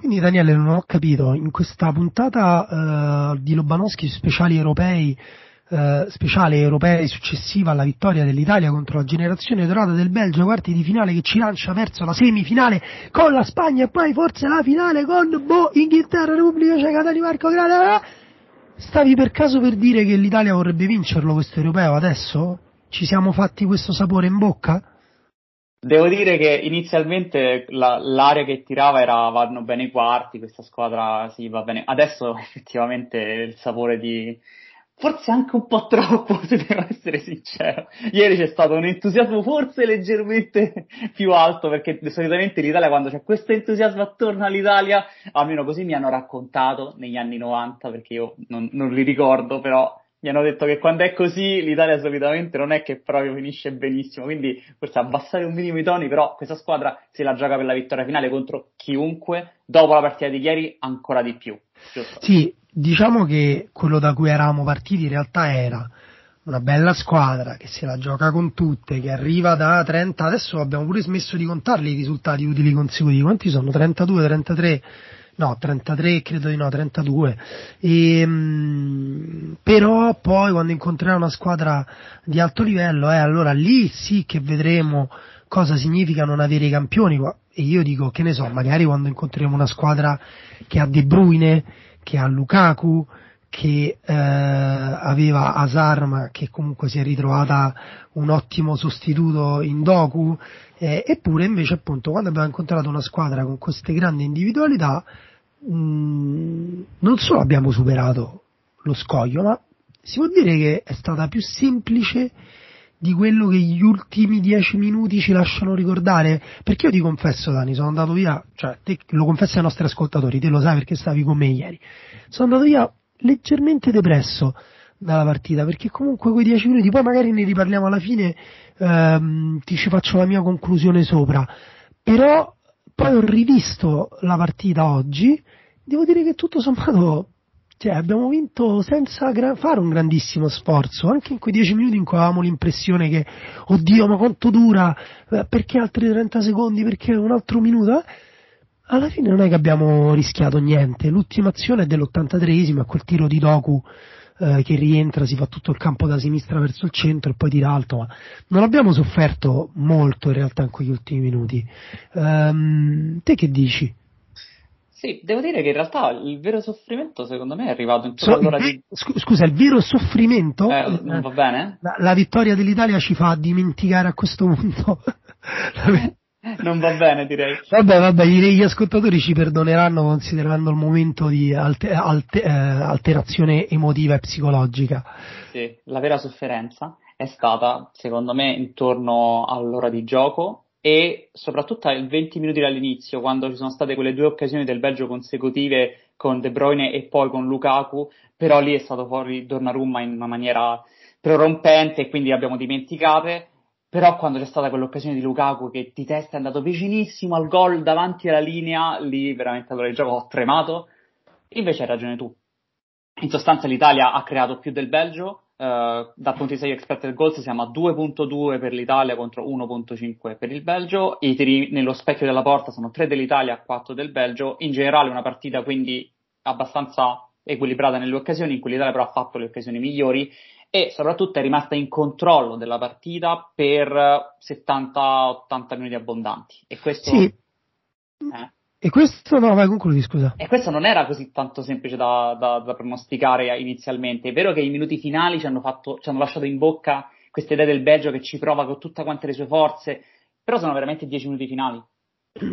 Quindi Daniele non ho capito, in questa puntata uh, di Lobanowski speciali europei, uh, speciale europei successiva alla vittoria dell'Italia contro la generazione dorata del Belgio, quarti di finale che ci lancia verso la semifinale con la Spagna e poi forse la finale con boh, Inghilterra, Repubblica Ceca, Danimarca, Canada. Stavi per caso per dire che l'Italia vorrebbe vincerlo questo europeo adesso? Ci siamo fatti questo sapore in bocca? Devo dire che inizialmente la, l'area che tirava era vanno bene i quarti, questa squadra sì va bene. Adesso effettivamente il sapore di, forse anche un po' troppo, se devo essere sincero. Ieri c'è stato un entusiasmo forse leggermente più alto, perché solitamente l'Italia quando c'è questo entusiasmo attorno all'Italia, almeno così mi hanno raccontato negli anni 90, perché io non, non li ricordo, però mi hanno detto che quando è così l'Italia solitamente non è che proprio finisce benissimo, quindi forse abbassare un minimo i toni, però questa squadra se la gioca per la vittoria finale contro chiunque, dopo la partita di ieri ancora di più. Giusto? Sì, diciamo che quello da cui eravamo partiti in realtà era una bella squadra che se la gioca con tutte, che arriva da 30, adesso abbiamo pure smesso di contarli i risultati utili consecutivi, quanti sono? 32, 33? No 33 credo di no 32 e, mh, però poi quando incontrerà una squadra di alto livello eh, allora lì sì che vedremo cosa significa non avere i campioni. E io dico che ne so magari quando incontreremo una squadra che ha De Bruyne che ha Lukaku che eh, aveva Asar ma che comunque si è ritrovata un ottimo sostituto in Doku eh, eppure invece appunto quando abbiamo incontrato una squadra con queste grandi individualità Mm, non solo abbiamo superato lo scoglio, ma si può dire che è stata più semplice di quello che gli ultimi dieci minuti ci lasciano ricordare. Perché io ti confesso, Dani, sono andato via, cioè te, lo confesso ai nostri ascoltatori, te lo sai perché stavi con me ieri. Sono andato via leggermente depresso dalla partita, perché comunque quei dieci minuti, poi magari ne riparliamo alla fine, ehm, ti ci faccio la mia conclusione sopra. Però poi ho rivisto la partita oggi, devo dire che tutto sommato cioè, abbiamo vinto senza gra- fare un grandissimo sforzo, anche in quei dieci minuti in cui avevamo l'impressione che, oddio, ma quanto dura, eh, perché altri 30 secondi, perché un altro minuto, alla fine non è che abbiamo rischiato niente, l'ultima azione è dell'83esimo, quel tiro di Doku eh, che rientra, si fa tutto il campo da sinistra verso il centro e poi tira alto, ma non abbiamo sofferto molto in realtà in quegli ultimi minuti. Um, te che dici? Sì, devo dire che in realtà il vero soffrimento secondo me è arrivato intorno so, all'ora di... Scusa, il vero soffrimento? Eh, non va bene? La, la, vittoria dell'Italia ci fa dimenticare a questo punto non va bene direi. Vabbè, vabbè, gli ascoltatori ci perdoneranno considerando il momento di alte, alte, eh, alterazione emotiva e psicologica. Sì, la vera sofferenza è stata, secondo me, intorno all'ora di gioco e soprattutto ai 20 minuti dall'inizio, quando ci sono state quelle due occasioni del Belgio consecutive con De Bruyne e poi con Lukaku, però lì è stato fuori Donnarumma in una maniera prorompente e quindi abbiamo dimenticate però quando c'è stata quell'occasione di Lukaku che di testa è andato vicinissimo al gol davanti alla linea, lì veramente allora il gioco ho tremato. Invece hai ragione tu. In sostanza l'Italia ha creato più del Belgio, eh, dal punto di vista di expected goals siamo a 2.2 per l'Italia contro 1.5 per il Belgio, i tiri nello specchio della porta sono 3 dell'Italia, 4 del Belgio, in generale una partita quindi abbastanza equilibrata nelle occasioni, in cui l'Italia però ha fatto le occasioni migliori e soprattutto è rimasta in controllo della partita per 70-80 minuti abbondanti. E questo, sì. eh. E questo no, vai concludi, scusa. E questo non era così tanto semplice da, da, da pronosticare inizialmente. È vero che i minuti finali ci hanno, fatto, ci hanno lasciato in bocca questa idea del Belgio che ci prova con tutte quante le sue forze, però sono veramente 10 minuti finali.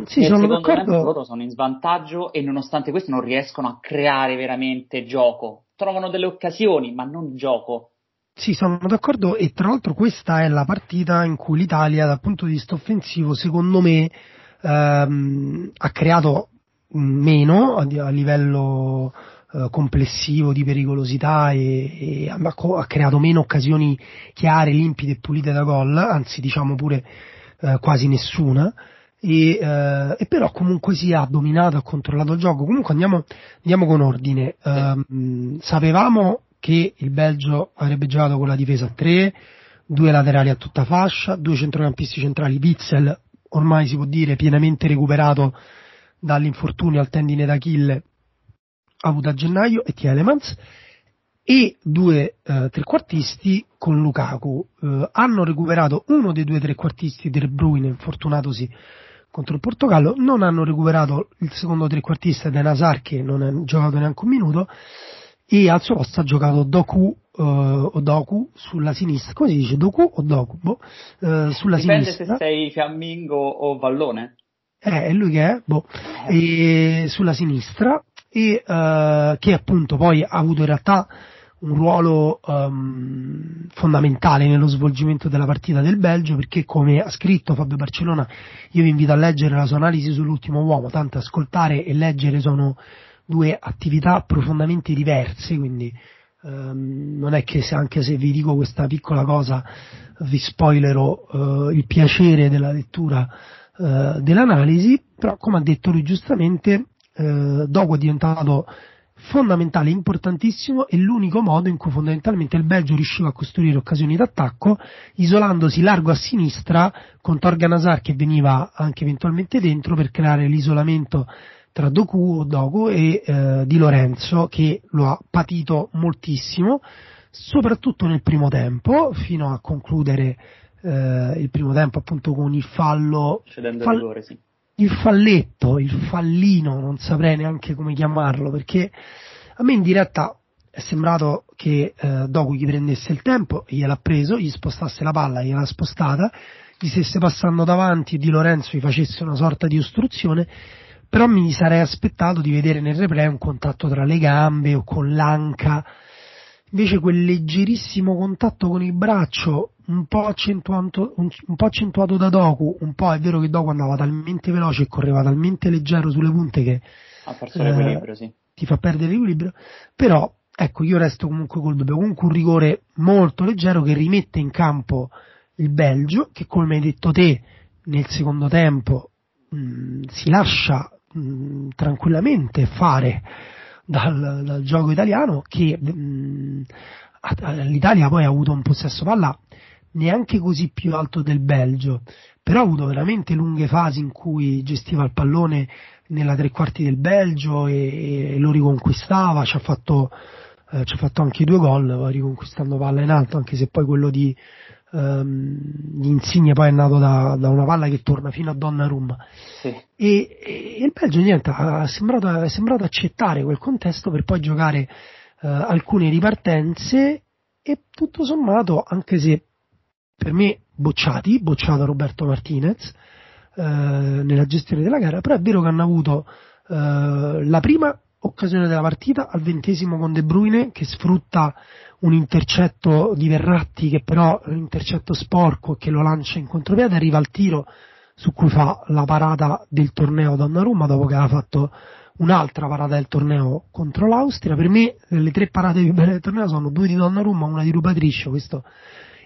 Sì, sono d'accordo. Me, loro sono in svantaggio e nonostante questo non riescono a creare veramente gioco. Trovano delle occasioni, ma non gioco. Sì, sono d'accordo e tra l'altro questa è la partita in cui l'Italia dal punto di vista offensivo secondo me ehm, ha creato meno a, livello eh, complessivo di pericolosità e, e ha, ha, creato meno occasioni chiare, limpide e pulite da gol, anzi diciamo pure eh, quasi nessuna. E, eh, e, però comunque si ha dominato, ha controllato il gioco. Comunque andiamo, andiamo con ordine. Eh, sapevamo che il Belgio avrebbe giocato con la difesa a 3, due laterali a tutta fascia, due centrocampisti centrali, Witzel ormai si può dire pienamente recuperato dall'infortunio al tendine d'Achille avuto a gennaio e Tielemans e due eh, trequartisti con Lukaku. Eh, hanno recuperato uno dei due trequartisti del Bruyne, infortunatosi contro il Portogallo, non hanno recuperato il secondo trequartista De Nazar che non ha giocato neanche un minuto e al suo posto ha giocato Doku uh, o Doku sulla sinistra, come si dice Doku o Doku? Boh, uh, sulla Dipende sinistra. se sei fiammingo o vallone. Eh, è lui che è, boh, e sulla sinistra e uh, che appunto poi ha avuto in realtà un ruolo um, fondamentale nello svolgimento della partita del Belgio perché come ha scritto Fabio Barcellona io vi invito a leggere la sua analisi sull'ultimo uomo tanto ascoltare e leggere sono due attività profondamente diverse quindi um, non è che se, anche se vi dico questa piccola cosa vi spoilerò uh, il piacere della lettura uh, dell'analisi però come ha detto lui giustamente uh, Dogo è diventato fondamentale, importantissimo e l'unico modo in cui fondamentalmente il Belgio riusciva a costruire occasioni d'attacco isolandosi largo a sinistra con Torgan Hazard che veniva anche eventualmente dentro per creare l'isolamento tra Doku, Doku e eh, Di Lorenzo che lo ha patito moltissimo soprattutto nel primo tempo fino a concludere eh, il primo tempo appunto con il fallo cedendo fall- rigore, sì. il falletto, il fallino, non saprei neanche come chiamarlo, perché a me in diretta è sembrato che eh, Doku gli prendesse il tempo, gliel'ha preso, gli spostasse la palla, gliel'ha spostata, gli stesse passando davanti e Di Lorenzo gli facesse una sorta di ostruzione, però mi sarei aspettato di vedere nel replay un contatto tra le gambe o con l'anca, invece quel leggerissimo contatto con il braccio un po, accentuato, un, un po' accentuato da Doku, un po' è vero che Doku andava talmente veloce e correva talmente leggero sulle punte che l'equilibrio, sì. ti fa perdere l'equilibrio, però ecco io resto comunque col dubbio, comunque un rigore molto leggero che rimette in campo il Belgio, che come hai detto te nel secondo tempo mh, si lascia mh, tranquillamente fare dal, dal, gioco italiano che mh, l'Italia poi ha avuto un possesso palla neanche così più alto del Belgio, però ha avuto veramente lunghe fasi in cui gestiva il pallone nella tre quarti del Belgio e, e lo riconquistava, ci ha fatto, eh, ci ha fatto anche due gol, riconquistando palla in alto, anche se poi quello di, ehm, di Insigne poi è nato da, da, una palla che torna fino a Donnarumma. Sì. E, e, il Belgio niente, ha sembrato, è sembrato accettare quel contesto per poi giocare eh, alcune ripartenze e tutto sommato, anche se per me bocciati, bocciato Roberto Martinez eh, nella gestione della gara, però è vero che hanno avuto eh, la prima occasione della partita al ventesimo con De Bruyne che sfrutta un intercetto di Verratti che però è un intercetto sporco e che lo lancia in contropiede, arriva al tiro su cui fa la parata del torneo Donnarumma dopo che aveva fatto un'altra parata del torneo contro l'Austria. Per me le tre parate più belle del torneo sono due di Donnarumma, una di Rupatricio, questo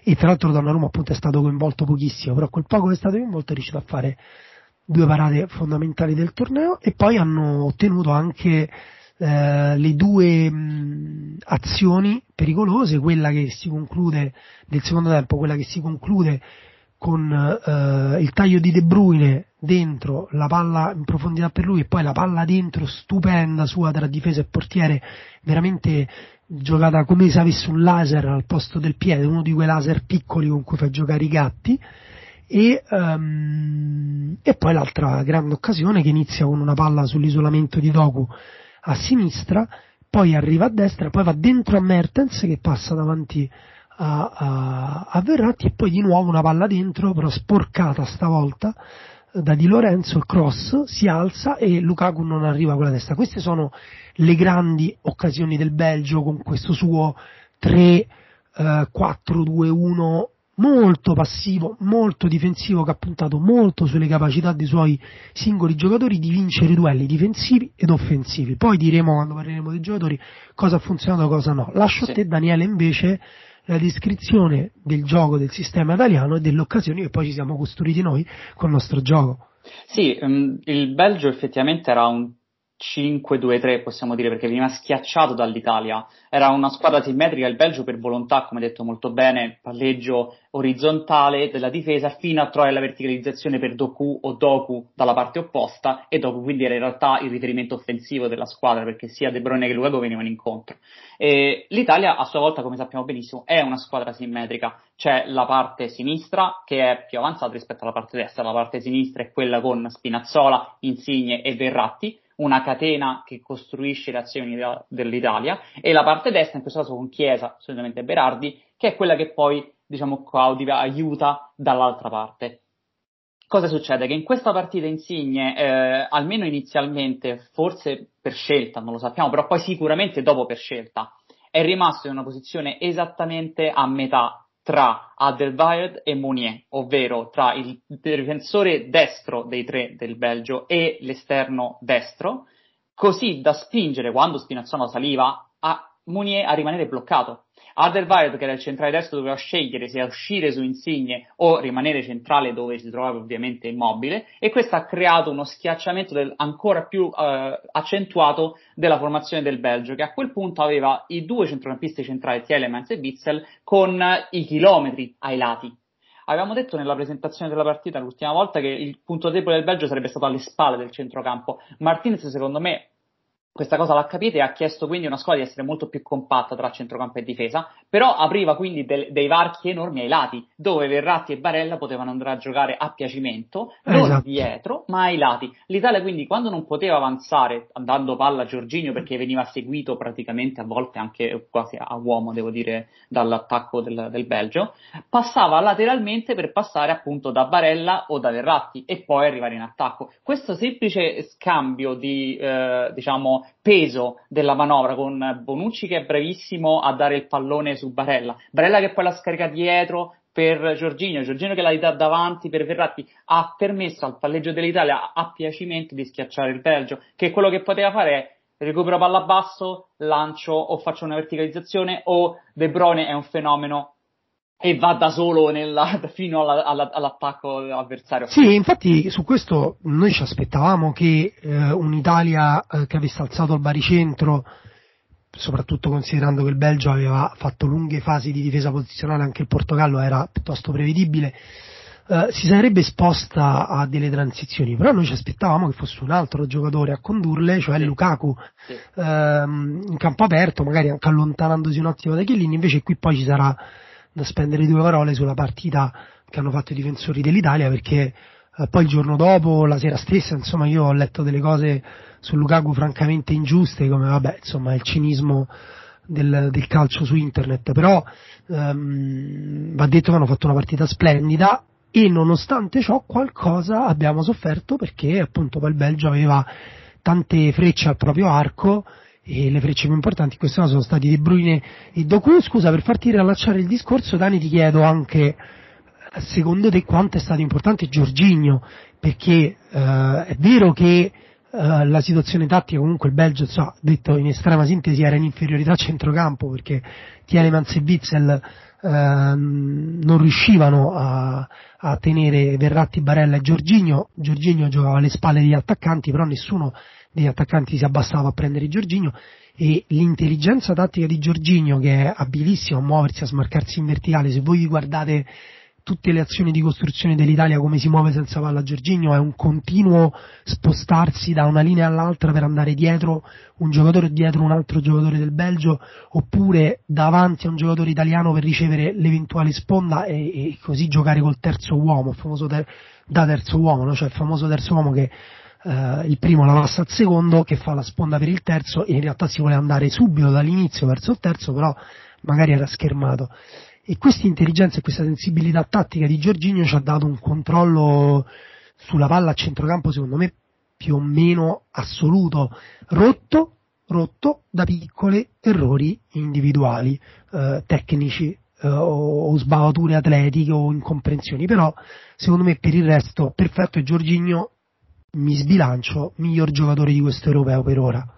e tra l'altro Donnarumma appunto è stato coinvolto pochissimo, però quel poco che è stato coinvolto è riuscito a fare due parate fondamentali del torneo e poi hanno ottenuto anche eh, le due mh, azioni pericolose, quella che si conclude del secondo tempo, quella che si conclude con eh, il taglio di De Bruyne dentro, la palla in profondità per lui e poi la palla dentro stupenda sua tra difesa e portiere, veramente giocata come se avesse un laser al posto del piede, uno di quei laser piccoli con cui fa giocare i gatti. E, um, e poi l'altra grande occasione che inizia con una palla sull'isolamento di Doku a sinistra, poi arriva a destra, poi va dentro a Mertens che passa davanti a, a, a Verratti e poi di nuovo una palla dentro, però sporcata stavolta da Di Lorenzo, il cross si alza e Lukaku non arriva con la testa. Queste sono le grandi occasioni del Belgio con questo suo 3 4 2 1 molto passivo, molto difensivo che ha puntato molto sulle capacità dei suoi singoli giocatori di vincere i duelli difensivi ed offensivi. Poi diremo quando parleremo dei giocatori cosa ha funzionato e cosa no. Lascio sì. a te Daniele invece la descrizione del gioco del sistema italiano e delle occasioni che poi ci siamo costruiti noi con il nostro gioco. Sì, um, il Belgio effettivamente era un 5-2-3 possiamo dire perché veniva schiacciato dall'Italia. Era una squadra simmetrica, il Belgio per volontà, come detto molto bene, palleggio orizzontale della difesa fino a trovare la verticalizzazione per Doku o Doku dalla parte opposta e Doku quindi era in realtà il riferimento offensivo della squadra perché sia De Bruyne che Lukaku venivano incontro. E L'Italia a sua volta, come sappiamo benissimo, è una squadra simmetrica. C'è la parte sinistra che è più avanzata rispetto alla parte destra, la parte sinistra è quella con Spinazzola, Insigne e Verratti una catena che costruisce le azioni dell'Italia e la parte destra, in questo caso con Chiesa, solitamente Berardi, che è quella che poi, diciamo, Claudia aiuta dall'altra parte. Cosa succede? Che in questa partita Insigne, eh, almeno inizialmente, forse per scelta, non lo sappiamo, però poi sicuramente dopo per scelta, è rimasto in una posizione esattamente a metà tra Adelweireld e Mounier, ovvero tra il difensore destro dei tre del Belgio e l'esterno destro, così da spingere quando Spinazzola saliva a Mounier a rimanere bloccato. Alderweireld, che era il centrale destro, doveva scegliere se uscire su Insigne o rimanere centrale dove si trovava ovviamente immobile e questo ha creato uno schiacciamento del, ancora più eh, accentuato della formazione del Belgio, che a quel punto aveva i due centrocampisti centrali, Tielemans e Witzel, con i chilometri ai lati. Avevamo detto nella presentazione della partita l'ultima volta che il punto debole del Belgio sarebbe stato alle spalle del centrocampo. Martinez, secondo me, questa cosa l'ha capita e ha chiesto quindi a una squadra di essere molto più compatta tra centrocampo e difesa, però apriva quindi del, dei varchi enormi ai lati, dove Verratti e Barella potevano andare a giocare a piacimento, non esatto. dietro, ma ai lati. L'Italia quindi quando non poteva avanzare andando palla a Giorginio perché veniva seguito praticamente a volte anche quasi a uomo, devo dire, dall'attacco del, del Belgio, passava lateralmente per passare appunto da Barella o da Verratti e poi arrivare in attacco. Questo semplice scambio di, eh, diciamo, peso della manovra con Bonucci che è bravissimo a dare il pallone su Barella, Barella che poi la scarica dietro per Giorginio, Giorginio che la dà davanti per Verratti, ha permesso al palleggio dell'Italia a piacimento di schiacciare il Belgio, che quello che poteva fare è recupero palla basso, lancio o faccio una verticalizzazione o De Bruyne è un fenomeno e va da solo nella, fino alla, alla, all'attacco avversario. Sì, infatti su questo noi ci aspettavamo che eh, un'Italia eh, che avesse alzato il baricentro, soprattutto considerando che il Belgio aveva fatto lunghe fasi di difesa posizionale, anche il Portogallo era piuttosto prevedibile, eh, si sarebbe esposta a delle transizioni, però noi ci aspettavamo che fosse un altro giocatore a condurle, cioè sì. Lukaku, sì. Ehm, in campo aperto, magari anche allontanandosi un attimo da Chiellini, invece qui poi ci sarà da spendere due parole sulla partita che hanno fatto i difensori dell'Italia perché eh, poi il giorno dopo, la sera stessa, insomma io ho letto delle cose su Lukaku francamente ingiuste come vabbè insomma il cinismo del, del calcio su internet. Però ehm, va detto che hanno fatto una partita splendida e nonostante ciò qualcosa abbiamo sofferto perché appunto poi il Belgio aveva tante frecce al proprio arco e le frecce più importanti in questo caso sono stati De Bruyne e Doku. Scusa, per farti riallacciare il discorso, Dani, ti chiedo anche secondo te quanto è stato importante Giorginio, perché eh, è vero che eh, la situazione tattica comunque il Belgio, so, detto in estrema sintesi, era in inferiorità a centrocampo perché Tielemans e Witzel eh, non riuscivano a, a, tenere Verratti, Barella e Giorginio, Giorginio giocava alle spalle degli attaccanti, però nessuno degli attaccanti si abbassava a prendere Giorginio e l'intelligenza tattica di Giorginio che è abilissimo a muoversi, a smarcarsi in verticale, se voi guardate tutte le azioni di costruzione dell'Italia come si muove senza palla Giorginio è un continuo spostarsi da una linea all'altra per andare dietro un giocatore dietro un altro giocatore del Belgio oppure davanti a un giocatore italiano per ricevere l'eventuale sponda e, e così giocare col terzo uomo, il famoso ter- da terzo uomo, no? cioè il famoso terzo uomo che eh, il primo la passa al secondo che fa la sponda per il terzo e in realtà si vuole andare subito dall'inizio verso il terzo però magari era schermato e questa intelligenza e questa sensibilità tattica di Giorginio ci ha dato un controllo sulla palla a centrocampo secondo me più o meno assoluto rotto, rotto da piccoli errori individuali eh, tecnici eh, o, o sbavature atletiche o incomprensioni però secondo me per il resto perfetto e Giorginio mi sbilancio, miglior giocatore di questo europeo per ora.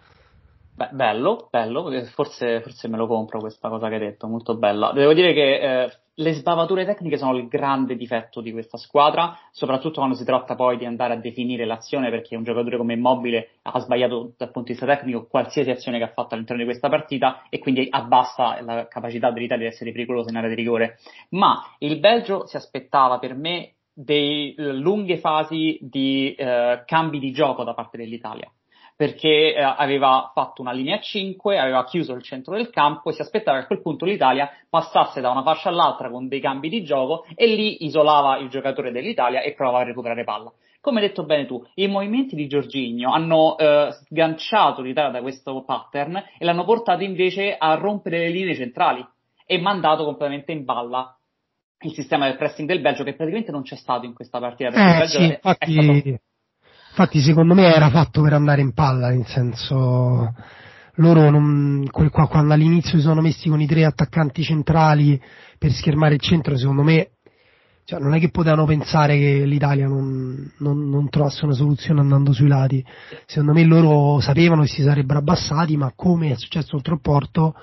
Beh, bello, bello, forse, forse, me lo compro questa cosa che hai detto, molto bella. Devo dire che eh, le sbavature tecniche sono il grande difetto di questa squadra, soprattutto quando si tratta poi di andare a definire l'azione, perché un giocatore come Immobile ha sbagliato dal punto di vista tecnico qualsiasi azione che ha fatto all'interno di questa partita e quindi abbassa la capacità dell'Italia di essere pericolosa in area di rigore. Ma il Belgio si aspettava per me dei lunghe fasi di eh, cambi di gioco da parte dell'Italia perché eh, aveva fatto una linea 5, aveva chiuso il centro del campo e si aspettava che a quel punto l'Italia passasse da una fascia all'altra con dei cambi di gioco e lì isolava il giocatore dell'Italia e provava a recuperare palla. Come hai detto bene tu, i movimenti di Giorginio hanno eh, sganciato l'Italia da questo pattern e l'hanno portato invece a rompere le linee centrali e mandato completamente in balla il sistema del pressing del Belgio che praticamente non c'è stato in questa partita. Perché eh, il Belgio sì, è, infatti... è stato Infatti secondo me era fatto per andare in palla, nel senso loro non, quando all'inizio si sono messi con i tre attaccanti centrali per schermare il centro, secondo me cioè, non è che potevano pensare che l'Italia non, non, non, trovasse una soluzione andando sui lati. Secondo me loro sapevano che si sarebbero abbassati, ma come è successo oltre il porto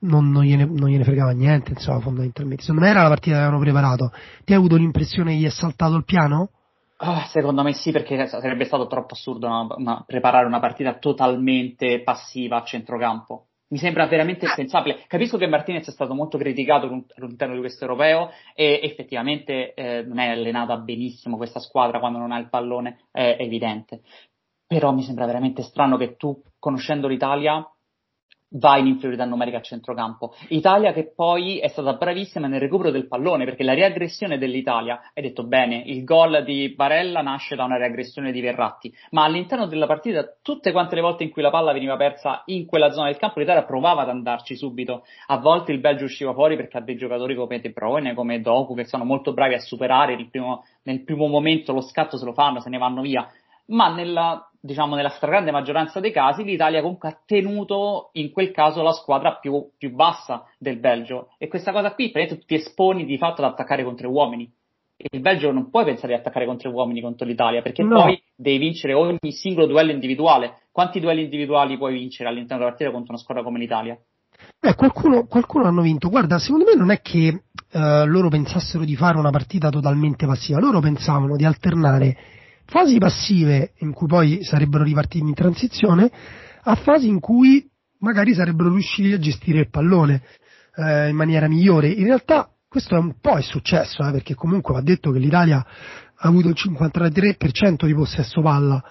non, non, gliene, non gliene fregava niente, insomma, fondamentalmente. Secondo me era la partita che avevano preparato. Ti hai avuto l'impressione che gli è saltato il piano? Oh, secondo me sì, perché sarebbe stato troppo assurdo una, una, preparare una partita totalmente passiva a centrocampo. Mi sembra veramente impensabile. Capisco che Martinez è stato molto criticato all'interno di questo europeo e effettivamente eh, non è allenata benissimo questa squadra quando non ha il pallone, è evidente. Però mi sembra veramente strano che tu, conoscendo l'Italia, va in inferiorità numerica a centrocampo. Italia che poi è stata bravissima nel recupero del pallone perché la riaggressione dell'Italia, hai detto bene, il gol di Barella nasce da una riaggressione di Verratti, ma all'interno della partita tutte quante le volte in cui la palla veniva persa in quella zona del campo l'Italia provava ad andarci subito. A volte il Belgio usciva fuori perché ha dei giocatori come De Bruyne, come Doku che sono molto bravi a superare primo, nel primo momento lo scatto se lo fanno, se ne vanno via ma nella, diciamo, nella stragrande maggioranza dei casi l'Italia comunque ha tenuto in quel caso la squadra più, più bassa del Belgio e questa cosa qui tu ti esponi di fatto ad attaccare contro uomini. Il Belgio non puoi pensare di attaccare contro uomini contro l'Italia perché no. poi devi vincere ogni singolo duello individuale. Quanti duelli individuali puoi vincere all'interno della partita contro una squadra come l'Italia? Eh, qualcuno, qualcuno hanno vinto. Guarda, secondo me non è che eh, loro pensassero di fare una partita totalmente passiva, loro pensavano di alternare fasi passive in cui poi sarebbero ripartiti in transizione a fasi in cui magari sarebbero riusciti a gestire il pallone eh, in maniera migliore. In realtà questo è un po' è successo, eh, perché comunque va detto che l'Italia ha avuto il 53% di possesso palla.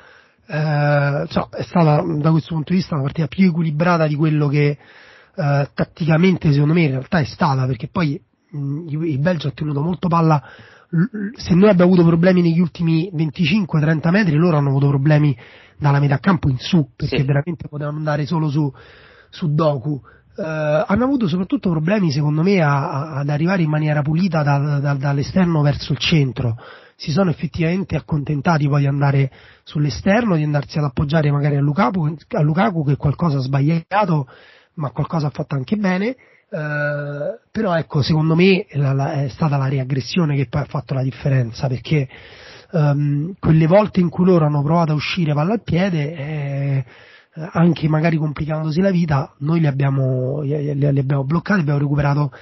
Eh, cioè, è stata da questo punto di vista una partita più equilibrata di quello che eh, tatticamente secondo me in realtà è stata, perché poi mh, il Belgio ha tenuto molto palla se noi abbiamo avuto problemi negli ultimi 25-30 metri, loro hanno avuto problemi dalla metà campo in su, perché sì. veramente potevano andare solo su, su Doku. Uh, hanno avuto soprattutto problemi, secondo me, a, a, ad arrivare in maniera pulita da, da, dall'esterno verso il centro. Si sono effettivamente accontentati poi di andare sull'esterno, di andarsi ad appoggiare magari a Lukaku, a Lukaku che qualcosa ha sbagliato, ma qualcosa ha fatto anche bene eh, però ecco, secondo me la, la, è stata la riaggressione che poi ha fatto la differenza, perché um, quelle volte in cui loro hanno provato a uscire palla al piede, eh, anche magari complicandosi la vita, noi li abbiamo, li, li abbiamo bloccati, abbiamo recuperato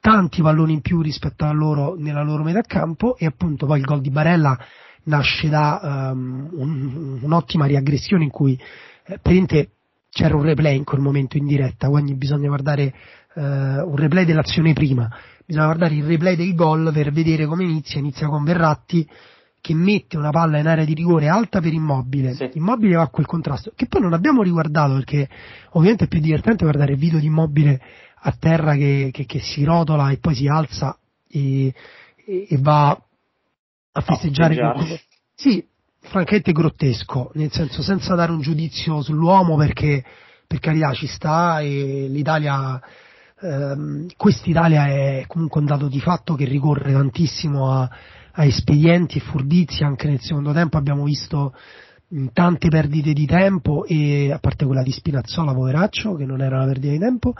tanti palloni in più rispetto a loro nella loro metà campo e appunto poi il gol di Barella nasce da um, un, un'ottima riaggressione in cui eh, c'era un replay in quel momento in diretta, quindi bisogna guardare eh, un replay dell'azione prima, bisogna guardare il replay del gol per vedere come inizia, inizia con Verratti che mette una palla in area di rigore alta per Immobile, sì. Immobile va a quel contrasto, che poi non abbiamo riguardato perché ovviamente è più divertente guardare il video di Immobile a terra che, che, che si rotola e poi si alza e, e, e va a festeggiare. Oh, sì, francamente grottesco, nel senso senza dare un giudizio sull'uomo perché per carità ci sta e l'Italia ehm, quest'Italia è comunque un dato di fatto che ricorre tantissimo a, a espedienti e furdizi, anche nel secondo tempo. Abbiamo visto tante perdite di tempo e a parte quella di Spinazzola poveraccio che non era una perdita di tempo.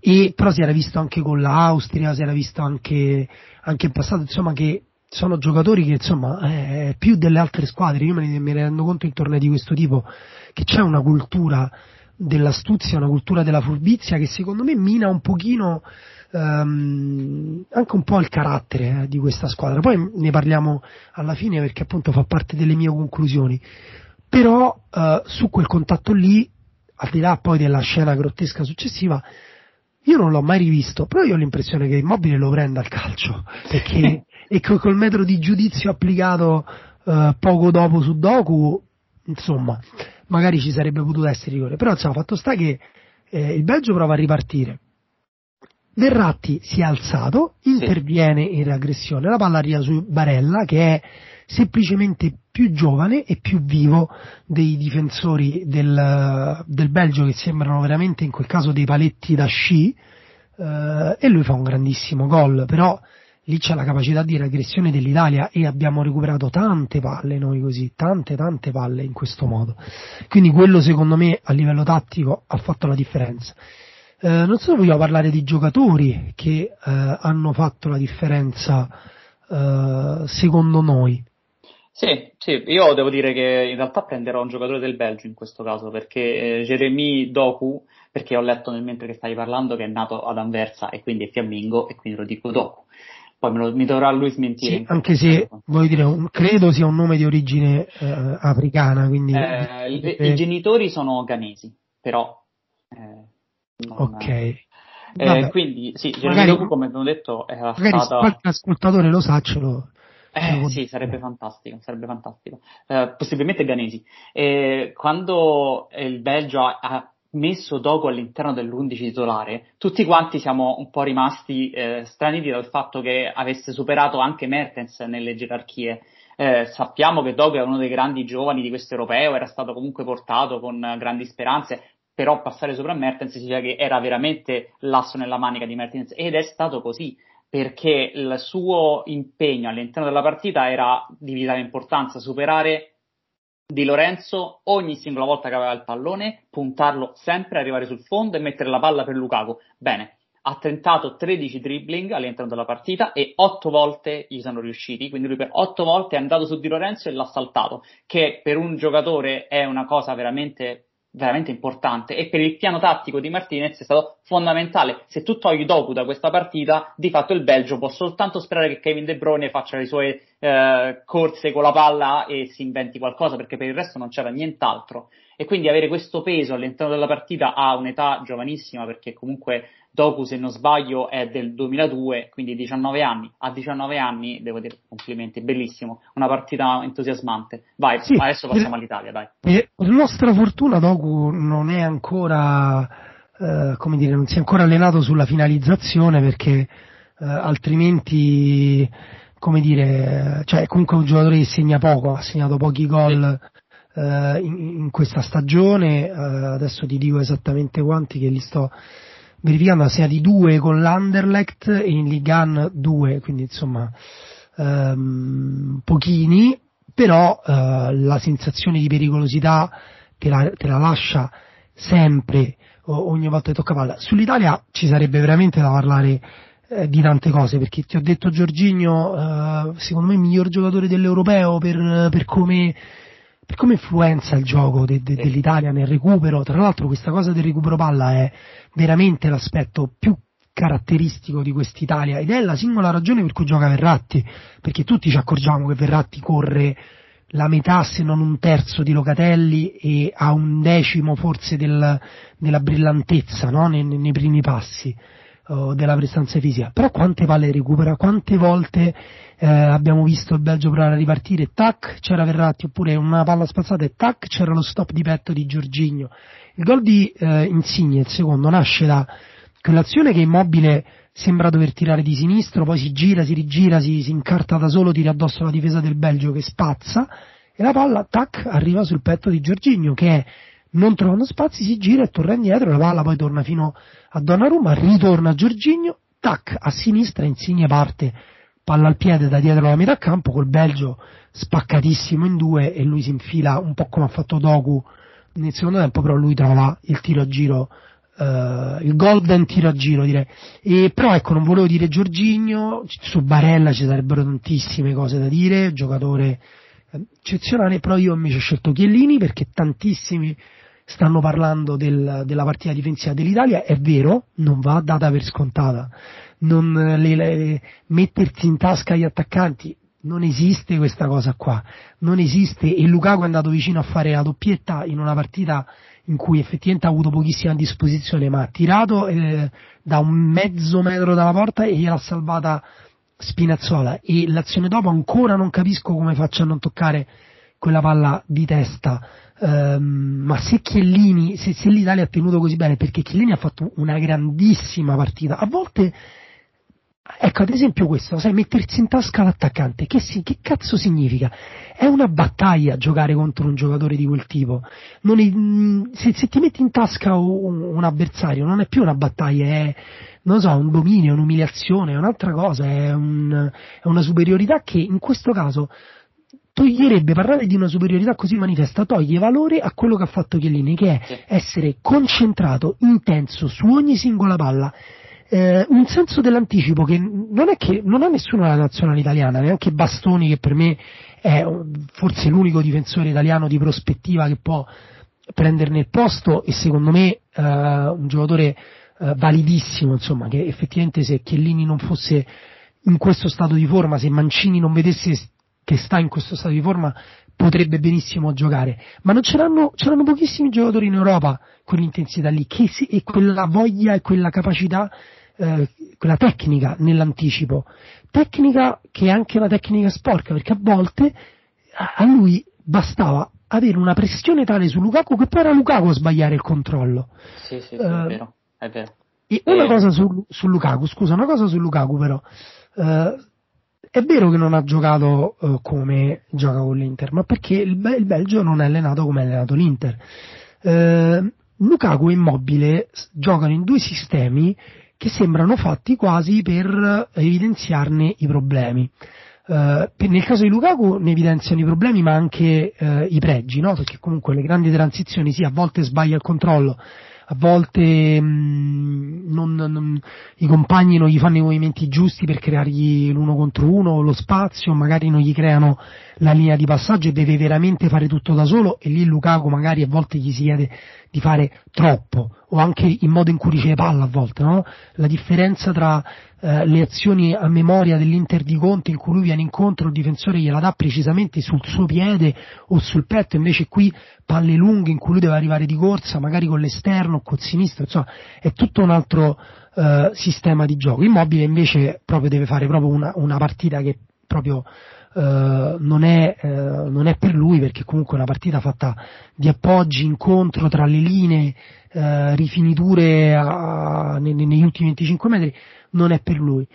E però si era visto anche con l'Austria si era visto anche, anche in passato insomma che sono giocatori che insomma eh, più delle altre squadre. Io me ne, me ne rendo conto in tornei di questo tipo che c'è una cultura dell'astuzia, una cultura della furbizia che secondo me mina un pochino um, anche un po' il carattere eh, di questa squadra. Poi ne parliamo alla fine perché appunto fa parte delle mie conclusioni. Però uh, su quel contatto lì, al di là poi della scena grottesca successiva, io non l'ho mai rivisto, però io ho l'impressione che Immobile lo prenda al calcio, perché e col metro di giudizio applicato uh, poco dopo su Doku, insomma, magari ci sarebbe potuto essere rigore. Però insomma, fatto sta che eh, il Belgio prova a ripartire. Verratti si è alzato, interviene in reaggressione, la palla arriva su Barella che è semplicemente più giovane e più vivo dei difensori del, del Belgio che sembrano veramente in quel caso dei paletti da sci eh, e lui fa un grandissimo gol, però lì c'è la capacità di reaggressione dell'Italia e abbiamo recuperato tante palle noi così, tante tante palle in questo modo. Quindi quello secondo me a livello tattico ha fatto la differenza. Eh, non so se vogliamo parlare di giocatori che eh, hanno fatto la differenza eh, secondo noi. Sì, sì, io devo dire che in realtà prenderò un giocatore del Belgio in questo caso perché eh, Jeremy Doku, perché ho letto nel mentre che stavi parlando che è nato ad Anversa e quindi è fiammingo e quindi lo dico Doku. Poi me lo, mi dovrà lui smentire. Sì, anche se voglio dire, un, credo sia un nome di origine eh, africana. Quindi... Eh, i, I genitori sono ghanesi, però eh, ok. Eh, quindi sì, magari, Doku, come abbiamo detto era magari stata... qualche ascoltatore lo sa, ce lo... Eh, sì, sarebbe fantastico, sarebbe fantastico. Eh, possibilmente Ganesi. Eh, quando il Belgio ha, ha messo Dogo all'interno dell'11 titolare, tutti quanti siamo un po' rimasti eh, straniti dal fatto che avesse superato anche Mertens nelle gerarchie. Eh, sappiamo che Dogo è uno dei grandi giovani di questo europeo, era stato comunque portato con grandi speranze, però passare sopra Mertens significa che era veramente l'asso nella manica di Mertens ed è stato così perché il suo impegno all'interno della partita era di vitale importanza, superare Di Lorenzo ogni singola volta che aveva il pallone, puntarlo sempre, arrivare sul fondo e mettere la palla per Lukaku. Bene, ha tentato 13 dribbling all'interno della partita e 8 volte gli sono riusciti, quindi lui per 8 volte è andato su Di Lorenzo e l'ha saltato, che per un giocatore è una cosa veramente veramente importante e per il piano tattico di Martinez è stato fondamentale. Se tu togli Doku da questa partita, di fatto il Belgio può soltanto sperare che Kevin De Bruyne faccia le sue eh, corse con la palla e si inventi qualcosa perché per il resto non c'era nient'altro. E quindi avere questo peso all'interno della partita a un'età giovanissima perché comunque Doku, se non sbaglio, è del 2002, quindi 19 anni. A 19 anni, devo dire, complimenti, bellissimo. Una partita entusiasmante. Vai, sì, adesso passiamo all'Italia, dai. Per nostra fortuna Doku non è ancora, eh, come dire, non si è ancora allenato sulla finalizzazione perché eh, altrimenti, come dire, cioè è comunque un giocatore che segna poco, ha segnato pochi gol. Sì. Eh, in, in, questa stagione, eh, adesso ti dico esattamente quanti che li sto verificando sia di 2 con l'Anderlecht e in Ligan 2, quindi insomma ehm, pochini, però eh, la sensazione di pericolosità te la, te la lascia sempre ogni volta che tocca palla. Sull'Italia ci sarebbe veramente da parlare eh, di tante cose, perché ti ho detto Giorginio, eh, secondo me miglior giocatore dell'Europeo per, per come per come influenza il gioco de, de, dell'Italia nel recupero, tra l'altro questa cosa del recupero palla è veramente l'aspetto più caratteristico di quest'Italia ed è la singola ragione per cui gioca Verratti, perché tutti ci accorgiamo che Verratti corre la metà se non un terzo di Locatelli e ha un decimo forse del, della brillantezza no? nei, nei primi passi oh, della prestanza fisica, però quante palle recupera, quante volte eh, abbiamo visto il Belgio provare a ripartire, tac, c'era Verratti, oppure una palla spazzata e tac, c'era lo stop di petto di Giorginio. Il gol di eh, Insigne, il secondo, nasce da quell'azione che Immobile sembra dover tirare di sinistro, poi si gira, si rigira, si, si incarta da solo, tira addosso la difesa del Belgio che spazza e la palla, tac, arriva sul petto di Giorginio che non trovando spazi si gira e torna indietro, la palla poi torna fino a Donnarumma, ritorna a Giorginio, tac, a sinistra, Insigne parte, palla al piede da dietro la metà campo, col Belgio spaccatissimo in due e lui si infila un po' come ha fatto Doku nel secondo tempo, però lui trova il tiro a giro, uh, il golden tiro a giro direi. E, però ecco, non volevo dire Giorginio, su Barella ci sarebbero tantissime cose da dire, giocatore eccezionale, però io invece ho scelto Chiellini perché tantissimi stanno parlando del, della partita difensiva dell'Italia, è vero, non va data per scontata. Non, le, le, mettersi in tasca gli attaccanti, non esiste questa cosa qua, non esiste. E Lukaku è andato vicino a fare la doppietta in una partita in cui effettivamente ha avuto pochissima disposizione ma ha tirato eh, da un mezzo metro dalla porta e gliel'ha salvata Spinazzola. E l'azione dopo ancora non capisco come faccia a non toccare quella palla di testa. Um, ma se Chiellini se, se l'Italia ha tenuto così bene perché Chiellini ha fatto una grandissima partita. A volte Ecco, ad esempio questo, sai, mettersi in tasca l'attaccante, che, si, che cazzo significa? È una battaglia giocare contro un giocatore di quel tipo. È, mm, se, se, ti metti in tasca un, un, avversario non è più una battaglia, è, non so, un dominio, un'umiliazione, è un'altra cosa, è, un, è una superiorità che in questo caso toglierebbe, parlare di una superiorità così manifesta, toglie valore a quello che ha fatto Chiellini, che è essere concentrato, intenso su ogni singola palla eh, un senso dell'anticipo che non è che non ha nessuno la nazionale italiana, neanche Bastoni che per me è forse l'unico difensore italiano di prospettiva che può prenderne il posto e secondo me eh, un giocatore eh, validissimo, insomma, che effettivamente se Chiellini non fosse in questo stato di forma, se Mancini non vedesse che sta in questo stato di forma, potrebbe benissimo giocare, ma non c'erano, c'erano pochissimi giocatori in Europa con l'intensità lì, che si, e quella voglia e quella capacità eh, quella tecnica nell'anticipo, tecnica che è anche una tecnica sporca, perché a volte a lui bastava avere una pressione tale su Lukaku che poi era Lukaku a sbagliare il controllo. Sì, sì, sì uh, è vero, è vero. E una cosa su, su, Lukaku, scusa, una cosa su Lukaku però, uh, è vero che non ha giocato uh, come gioca con l'Inter, ma perché il, il, Belgio non è allenato come è allenato l'Inter. Lukaku e Immobile giocano in due sistemi che sembrano fatti quasi per evidenziarne i problemi. Uh, nel caso di Lukaku ne evidenziano i problemi ma anche uh, i pregi, no? perché comunque le grandi transizioni sì, a volte sbaglia il controllo, a volte mh, mm, non, non, i compagni non gli fanno i movimenti giusti per creargli l'uno contro uno, lo spazio, magari non gli creano la linea di passaggio e deve veramente fare tutto da solo e lì Lukaku magari a volte gli si chiede di fare troppo o anche il modo in cui riceve palla a volte, no? la differenza tra eh, le azioni a memoria dell'Inter di Conte in cui lui viene incontro, il difensore gliela dà precisamente sul suo piede o sul petto, invece qui palle lunghe in cui lui deve arrivare di corsa, magari con l'esterno o col sinistro, insomma è tutto un altro eh, sistema di gioco. Immobile invece proprio deve fare proprio una, una partita che proprio Uh, non, è, uh, non, è, per lui perché comunque è una partita fatta di appoggi, incontro tra le linee, uh, rifiniture a, ne, negli ultimi 25 metri, non è per lui.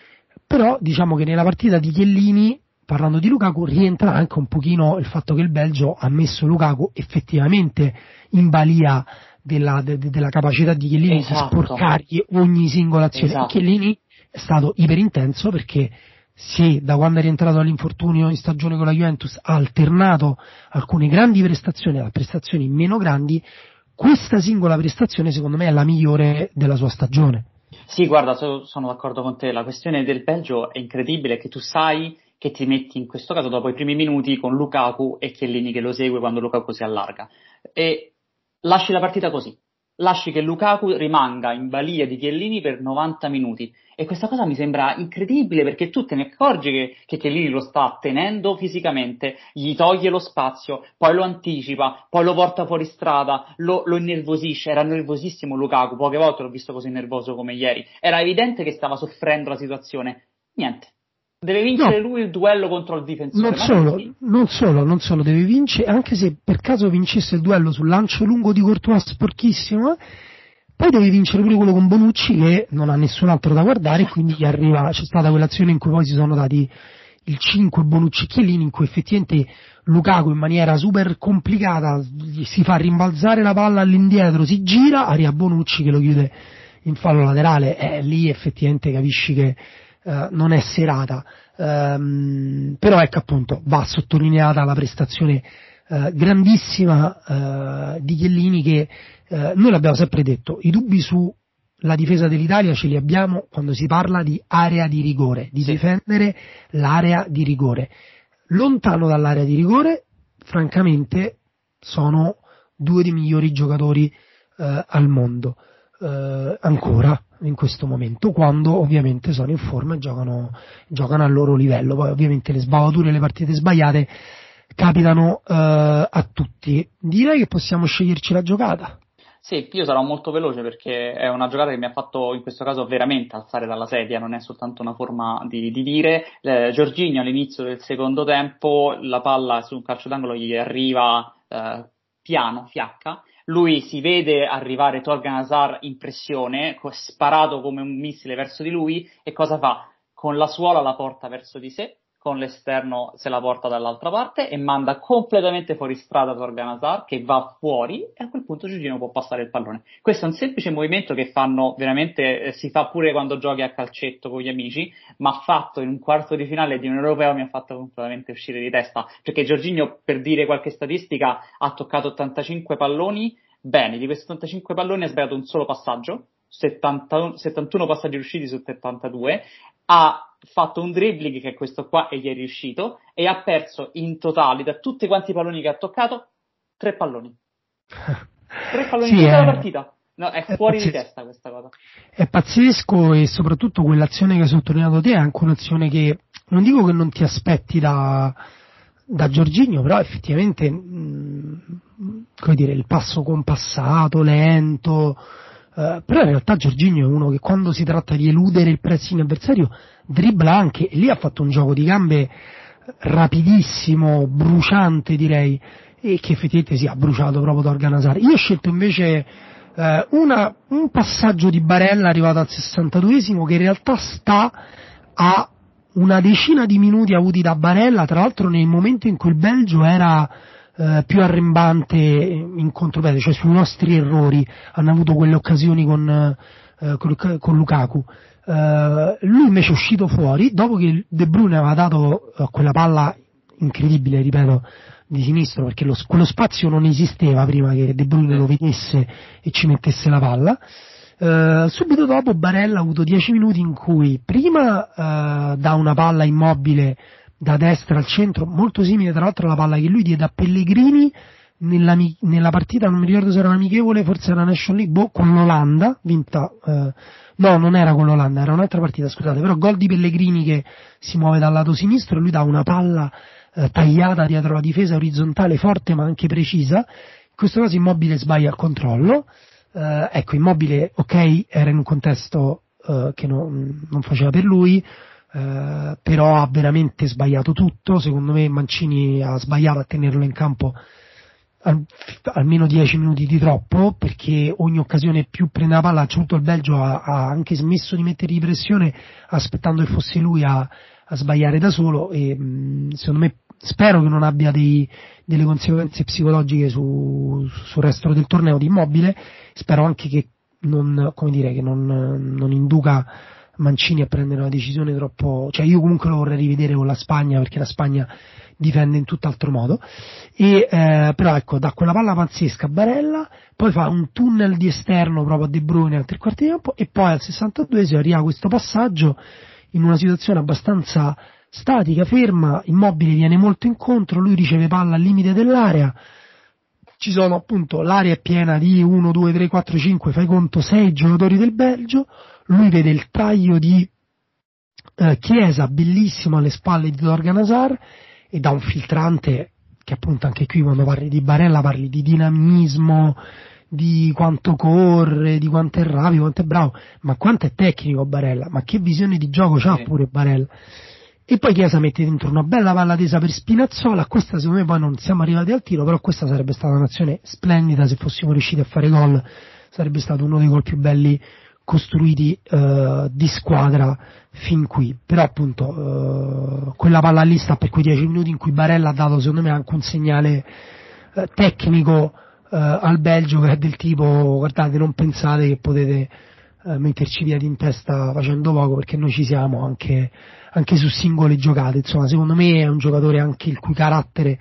Però diciamo che nella partita di Chiellini, parlando di Lukaku, rientra anche un pochino il fatto che il Belgio ha messo Lukaku effettivamente in balia della, de, della capacità di Chiellini esatto. di sporcargli ogni singola azione. Esatto. Chiellini è stato iperintenso perché se da quando è rientrato dall'infortunio in stagione con la Juventus ha alternato alcune grandi prestazioni a prestazioni meno grandi, questa singola prestazione secondo me è la migliore della sua stagione. Sì, guarda, so, sono d'accordo con te, la questione del Belgio è incredibile che tu sai che ti metti in questo caso dopo i primi minuti con Lukaku e Chiellini che lo segue quando Lukaku si allarga. E lasci la partita così, lasci che Lukaku rimanga in balia di Chiellini per 90 minuti e questa cosa mi sembra incredibile perché tu te ne accorgi che, che Chiellini lo sta tenendo fisicamente, gli toglie lo spazio, poi lo anticipa, poi lo porta fuori strada, lo, lo innervosisce. Era nervosissimo Lukaku, poche volte l'ho visto così nervoso come ieri. Era evidente che stava soffrendo la situazione. Niente. Deve vincere no, lui il duello contro il difensore. Non solo, non solo, non solo, deve vincere, anche se per caso vincesse il duello sul lancio lungo di Courtois sporchissimo, poi devi vincere pure quello con Bonucci che non ha nessun altro da guardare, quindi gli arriva, c'è stata quell'azione in cui poi si sono dati il 5 Bonucci Chiellini in cui effettivamente Lukaku in maniera super complicata si fa rimbalzare la palla all'indietro, si gira, arriva Bonucci che lo chiude in fallo laterale e lì effettivamente capisci che uh, non è serata. Um, però ecco appunto va sottolineata la prestazione uh, grandissima uh, di Chiellini che eh, noi l'abbiamo sempre detto, i dubbi sulla difesa dell'Italia ce li abbiamo quando si parla di area di rigore, di sì. difendere l'area di rigore. Lontano dall'area di rigore, francamente, sono due dei migliori giocatori eh, al mondo, eh, ancora in questo momento, quando ovviamente sono in forma e giocano, giocano al loro livello. Poi ovviamente le sbavature, le partite sbagliate capitano eh, a tutti. Direi che possiamo sceglierci la giocata. Sì, io sarò molto veloce perché è una giocata che mi ha fatto in questo caso veramente alzare dalla sedia, non è soltanto una forma di, di dire. Eh, Giorginio all'inizio del secondo tempo, la palla su un calcio d'angolo gli arriva eh, piano, fiacca, lui si vede arrivare Torgan Hazard in pressione, sparato come un missile verso di lui, e cosa fa? Con la suola la porta verso di sé, con l'esterno se la porta dall'altra parte e manda completamente fuori strada Torgan Hazard che va fuori e a quel punto Giugino può passare il pallone. Questo è un semplice movimento che fanno veramente, eh, si fa pure quando giochi a calcetto con gli amici, ma fatto in un quarto di finale di un europeo mi ha fatto completamente uscire di testa, perché Giorginio, per dire qualche statistica, ha toccato 85 palloni, bene, di questi 85 palloni ha sbagliato un solo passaggio, 70, 71 passaggi riusciti su 72, ha fatto un dribbling che è questo qua e gli è riuscito e ha perso in totale da tutti quanti i palloni che ha toccato tre palloni. tre palloni sì, in tutta è... la partita. No, è, è fuori pazzesco. di testa questa cosa. È pazzesco e soprattutto quell'azione che hai sottolineato te è anche un'azione che non dico che non ti aspetti da, da Giorginio, però effettivamente mh, mm, come dire, il passo compassato, lento, eh, però in realtà Giorginio è uno che quando si tratta di eludere il pressing avversario dribbla anche, e lì ha fatto un gioco di gambe rapidissimo, bruciante direi, e che effettivamente si ha bruciato proprio Torgan Hazard. Io ho scelto invece eh, una, un passaggio di Barella arrivato al 62esimo che in realtà sta a una decina di minuti avuti da Barella, tra l'altro nel momento in cui il Belgio era eh, più arrembante in contropiede, cioè sui nostri errori hanno avuto quelle occasioni con, eh, con, con Lukaku. Uh, lui invece è uscito fuori dopo che De Bruyne aveva dato uh, quella palla incredibile, ripeto, di sinistro perché lo, quello spazio non esisteva prima che De Bruyne lo vedesse e ci mettesse la palla. Uh, subito dopo Barella ha avuto 10 minuti in cui prima dà una palla immobile da destra al centro, molto simile tra l'altro alla palla che lui diede a Pellegrini nella, nella partita, non mi ricordo se era amichevole, forse era National League, boh, con l'Olanda, vinta, eh, no, non era con l'Olanda, era un'altra partita, scusate, però gol di Pellegrini che si muove dal lato sinistro e lui dà una palla eh, tagliata dietro la difesa orizzontale, forte ma anche precisa, in questo caso Immobile sbaglia il controllo, eh, ecco, Immobile, ok, era in un contesto eh, che non, non faceva per lui, eh, però ha veramente sbagliato tutto, secondo me Mancini ha sbagliato a tenerlo in campo al, almeno 10 minuti di troppo perché ogni occasione più prende la palla, tutto il Belgio ha, ha anche smesso di mettere pressione aspettando che fosse lui a, a sbagliare da solo. E mh, secondo me spero che non abbia dei, delle conseguenze psicologiche su, sul resto del torneo di immobile, spero anche che non, come dire, che non, non induca Mancini a prendere una decisione troppo, cioè io comunque lo vorrei rivedere con la Spagna perché la Spagna difende in tutt'altro modo. E, eh, però ecco da quella palla pazzesca a Barella poi fa un tunnel di esterno proprio a De Bruyne al tre quarti di campo e poi al 62esimo arriva questo passaggio in una situazione abbastanza statica, ferma, immobile viene molto incontro, lui riceve palla al limite dell'area. Ci sono appunto, l'area è piena di 1, 2, 3, 4, 5, fai conto 6 giocatori del Belgio, lui vede il taglio di eh, Chiesa bellissimo alle spalle di Dorgan Hazard e da un filtrante che appunto anche qui quando parli di Barella parli di dinamismo, di quanto corre, di quanto è rapido, quanto è bravo, ma quanto è tecnico Barella, ma che visione di gioco sì. pure Barella. E poi Chiesa mette dentro una bella palla tesa per Spinazzola, questa secondo me poi non siamo arrivati al tiro, però questa sarebbe stata un'azione splendida se fossimo riusciti a fare gol, sarebbe stato uno dei gol più belli costruiti uh, di squadra fin qui. Però appunto uh, quella palla lì sta per quei 10 minuti in cui Barella ha dato secondo me anche un segnale uh, tecnico al Belgio che è del tipo guardate non pensate che potete metterci via in testa facendo poco perché noi ci siamo anche, anche su singole giocate. Insomma secondo me è un giocatore anche il cui carattere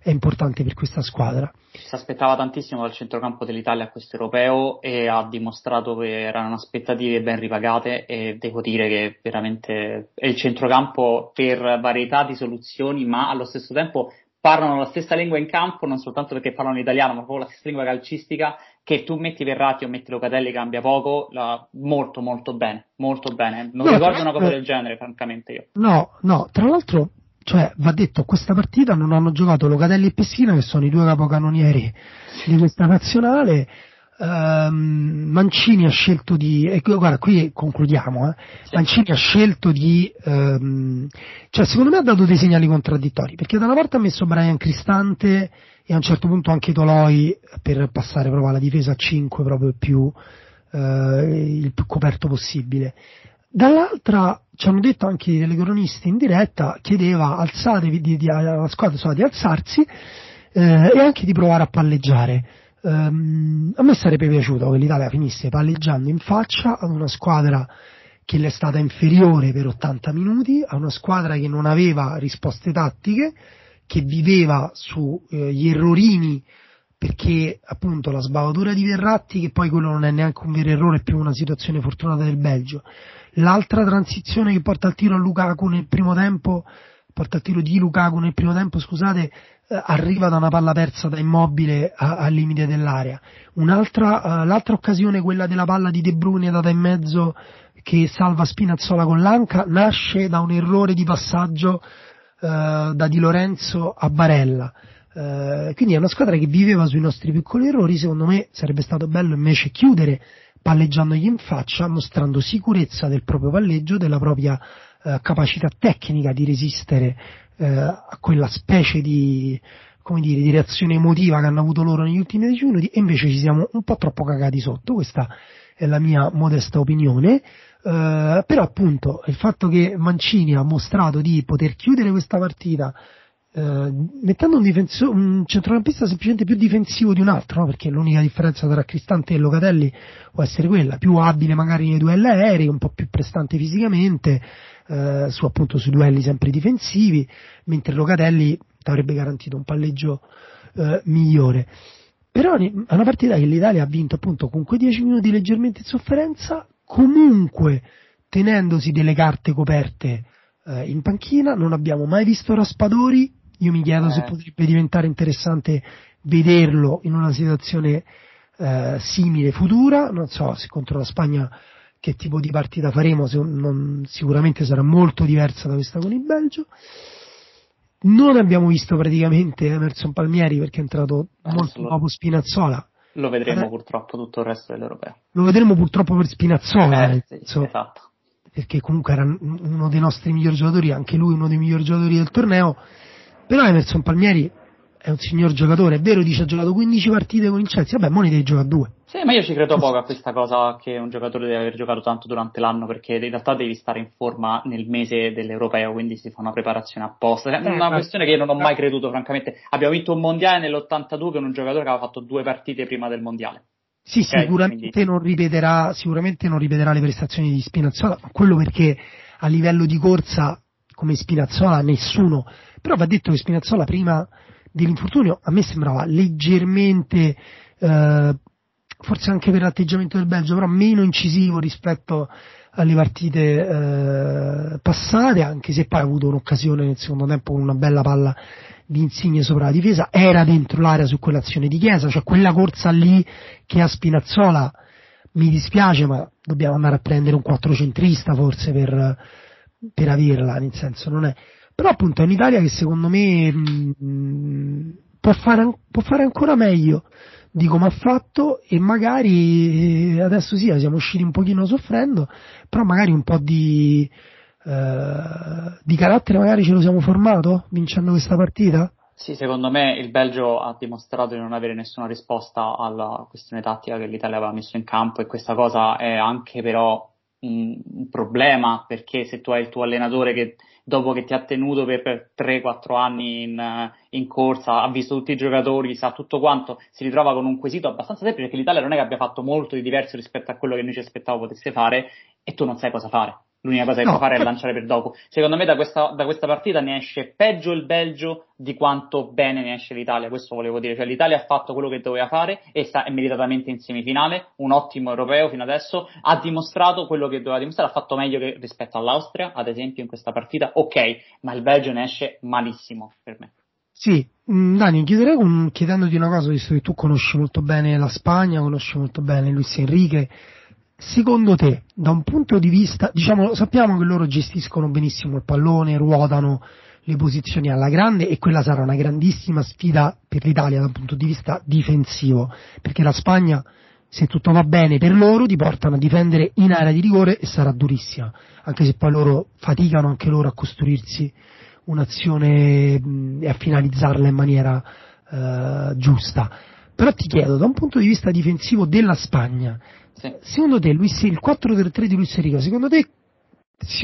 è importante per questa squadra. Si aspettava tantissimo dal centrocampo dell'Italia a questo europeo e ha dimostrato che erano aspettative ben ripagate e devo dire che veramente è il centrocampo per varietà di soluzioni ma allo stesso tempo parlano la stessa lingua in campo, non soltanto perché parlano italiano, ma proprio la stessa lingua calcistica, che tu metti Verratti o metti Locatelli cambia poco, la, molto molto bene, molto bene. Non no, ricordo una cosa del genere, francamente io. No, no, tra l'altro, cioè, va detto, questa partita non hanno giocato Locatelli e Pessina, che sono i due capocannonieri di questa nazionale, Um, Mancini ha scelto di, e guarda qui concludiamo, eh. Mancini ha scelto di, um, cioè secondo me ha dato dei segnali contraddittori, perché da una parte ha messo Brian Cristante e a un certo punto anche Toloi per passare proprio alla difesa a 5 proprio più, uh, il più coperto possibile. Dall'altra ci hanno detto anche i telecronisti in diretta, chiedeva alzatevi di, di, alla squadra insomma, di alzarsi eh, e anche di provare a palleggiare. Um, a me sarebbe piaciuto che l'Italia finisse palleggiando in faccia ad una squadra che le è stata inferiore per 80 minuti, a una squadra che non aveva risposte tattiche, che viveva sugli eh, errorini perché appunto la sbavatura di Verratti, che poi quello non è neanche un vero errore, è più una situazione fortunata del Belgio. L'altra transizione che porta al tiro a Lukaku nel primo tempo, porta al tiro di Lukaku nel primo tempo, scusate, eh, arriva da una palla persa da immobile a, al limite dell'area. Un'altra, uh, l'altra occasione, quella della palla di De Bruyne data in mezzo che salva Spinazzola con l'anca, nasce da un errore di passaggio uh, da Di Lorenzo a Barella. Uh, quindi è una squadra che viveva sui nostri piccoli errori, secondo me sarebbe stato bello invece chiudere palleggiandogli in faccia, mostrando sicurezza del proprio palleggio, della propria capacità tecnica di resistere eh, a quella specie di, come dire, di reazione emotiva che hanno avuto loro negli ultimi dieci minuti e invece ci siamo un po' troppo cagati sotto, questa è la mia modesta opinione, eh, però appunto il fatto che Mancini ha mostrato di poter chiudere questa partita eh, mettendo un, difenso- un, centrocampista semplicemente più difensivo di un altro, no? perché l'unica differenza tra Cristante e Locatelli può essere quella, più abile magari nei duelli aerei, un po' più prestante fisicamente, eh, su appunto sui duelli sempre difensivi, mentre Locatelli avrebbe garantito un palleggio eh, migliore. Però è una partita che l'Italia ha vinto appunto con quei 10 minuti leggermente in sofferenza, comunque tenendosi delle carte coperte in panchina, non abbiamo mai visto Raspadori, io mi chiedo eh. se potrebbe diventare interessante vederlo in una situazione eh, simile futura, non so se contro la Spagna che tipo di partita faremo, non, sicuramente sarà molto diversa da questa con il Belgio. Non abbiamo visto praticamente Emerson Palmieri perché è entrato molto lo, dopo Spinazzola. Lo vedremo eh, purtroppo tutto il resto dell'Europeo. Lo vedremo purtroppo per Spinazzola. Eh, sì, esatto. Perché comunque era uno dei nostri migliori giocatori, anche lui uno dei migliori giocatori del torneo. Però Emerson Palmieri è un signor giocatore, è vero, dice ha giocato 15 partite con il Chelsea, vabbè, mo ne devi giocare due. Sì, ma io ci credo poco a questa cosa che un giocatore deve aver giocato tanto durante l'anno, perché in realtà devi stare in forma nel mese dell'Europeo, quindi si fa una preparazione apposta. È una eh, questione che io non ho mai creduto, francamente. Abbiamo vinto un mondiale nell'82 con un giocatore che aveva fatto due partite prima del mondiale. Sì, okay, sicuramente, quindi... non ripeterà, sicuramente non ripeterà le prestazioni di Spinazzola, quello perché a livello di corsa come Spinazzola nessuno, però va detto che Spinazzola prima dell'infortunio a me sembrava leggermente, eh, forse anche per l'atteggiamento del Belgio, però meno incisivo rispetto alle partite eh, passate, anche se poi ha avuto un'occasione nel secondo tempo con una bella palla di Insigne sopra la difesa, era dentro l'area su quell'azione di Chiesa, cioè quella corsa lì che a Spinazzola. Mi dispiace, ma dobbiamo andare a prendere un quattrocentrista forse per, per averla, nel senso non è però appunto è un'Italia che secondo me mh, può, fare, può fare ancora meglio. Di come ha fatto? E magari eh, adesso sì siamo usciti un pochino soffrendo però magari un po' di, eh, di carattere magari ce lo siamo formato vincendo questa partita? Sì, secondo me il Belgio ha dimostrato di non avere nessuna risposta alla questione tattica che l'Italia aveva messo in campo e questa cosa è anche però un, problema perché se tu hai il tuo allenatore che dopo che ti ha tenuto per, per 3-4 anni in, in, corsa, ha visto tutti i giocatori, sa tutto quanto, si ritrova con un quesito abbastanza semplice perché l'Italia non è che abbia fatto molto di diverso rispetto a quello che noi ci aspettavamo potesse fare e tu non sai cosa fare. L'unica cosa che no. può fare è lanciare per dopo. Secondo me da questa, da questa, partita ne esce peggio il Belgio di quanto bene ne esce l'Italia, questo volevo dire. Cioè l'Italia ha fatto quello che doveva fare e sta, è meritatamente in semifinale, un ottimo europeo fino adesso, ha dimostrato quello che doveva dimostrare, ha fatto meglio che rispetto all'Austria, ad esempio in questa partita, ok, ma il Belgio ne esce malissimo per me. Sì, Mm, Dani, chiuderei con, chiedendoti una cosa, visto che tu conosci molto bene la Spagna, conosci molto bene Luis Enrique. Secondo te, da un punto di vista, diciamo, sappiamo che loro gestiscono benissimo il pallone, ruotano le posizioni alla grande e quella sarà una grandissima sfida per l'Italia dal punto di vista difensivo, perché la Spagna, se tutto va bene per loro, ti portano a difendere in area di rigore e sarà durissima, anche se poi loro faticano anche loro a costruirsi un'azione e a finalizzarla in maniera eh, giusta. Però ti chiedo, da un punto di vista difensivo della Spagna, sì. secondo te Luis, il 4-3 di Luis Enrique, secondo te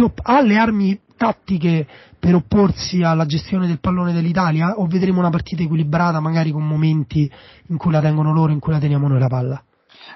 op- ha le armi tattiche per opporsi alla gestione del pallone dell'Italia o vedremo una partita equilibrata magari con momenti in cui la tengono loro e in cui la teniamo noi la palla?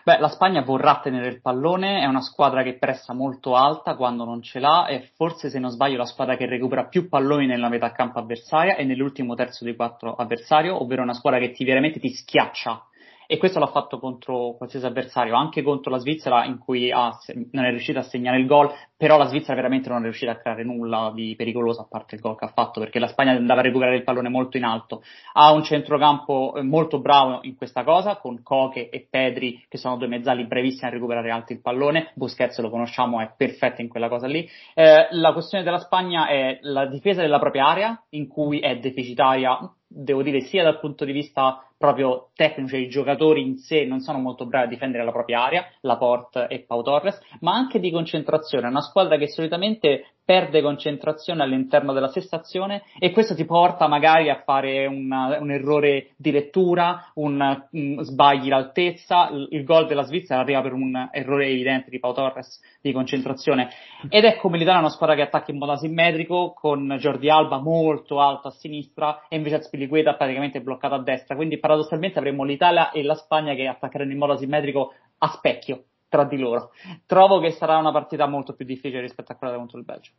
Beh, la Spagna vorrà tenere il pallone, è una squadra che pressa molto alta quando non ce l'ha e forse se non sbaglio la squadra che recupera più palloni nella metà campo avversaria e nell'ultimo terzo di quattro avversario, ovvero una squadra che ti veramente ti schiaccia e questo l'ha fatto contro qualsiasi avversario, anche contro la Svizzera in cui ha, non è riuscita a segnare il gol, però la Svizzera veramente non è riuscita a creare nulla di pericoloso a parte il gol che ha fatto perché la Spagna andava a recuperare il pallone molto in alto. Ha un centrocampo eh, molto bravo in questa cosa con Coche e Pedri che sono due mezzali brevissimi a recuperare alto il pallone, Busquets lo conosciamo è perfetto in quella cosa lì. Eh, la questione della Spagna è la difesa della propria area in cui è deficitaria devo dire sia dal punto di vista proprio tecnico, cioè i giocatori in sé non sono molto bravi a difendere la propria area, Laporte e Pau Torres, ma anche di concentrazione, è una squadra che solitamente perde concentrazione all'interno della stessa azione e questo ti porta magari a fare una, un errore di lettura, un, un sbagli l'altezza, il, il gol della Svizzera arriva per un errore evidente di Pau Torres di concentrazione. Ed è come l'Italia una squadra che attacca in modo asimmetrico con Jordi Alba molto alto a sinistra e invece Azpilicueta praticamente bloccato a destra, quindi paradossalmente avremmo l'Italia e la Spagna che attaccheranno in modo asimmetrico a specchio tra di loro. Trovo che sarà una partita molto più difficile rispetto a quella contro il Belgio.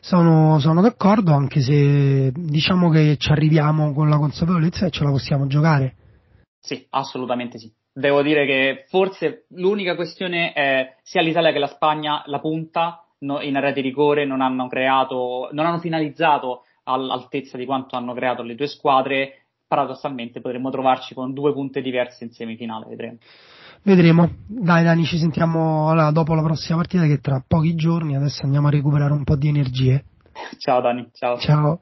Sono, sono, d'accordo, anche se diciamo che ci arriviamo con la consapevolezza e ce la possiamo giocare. Sì, assolutamente sì. Devo dire che forse l'unica questione è sia l'Italia che la Spagna, la punta no, in area di rigore non hanno creato, non hanno finalizzato all'altezza di quanto hanno creato le due squadre. Paradossalmente potremmo trovarci con due punte diverse in semifinale, vedremo. Vedremo. Dai Dani, ci sentiamo allora, dopo la prossima partita che tra pochi giorni adesso andiamo a recuperare un po' di energie. Ciao Dani, ciao. Ciao.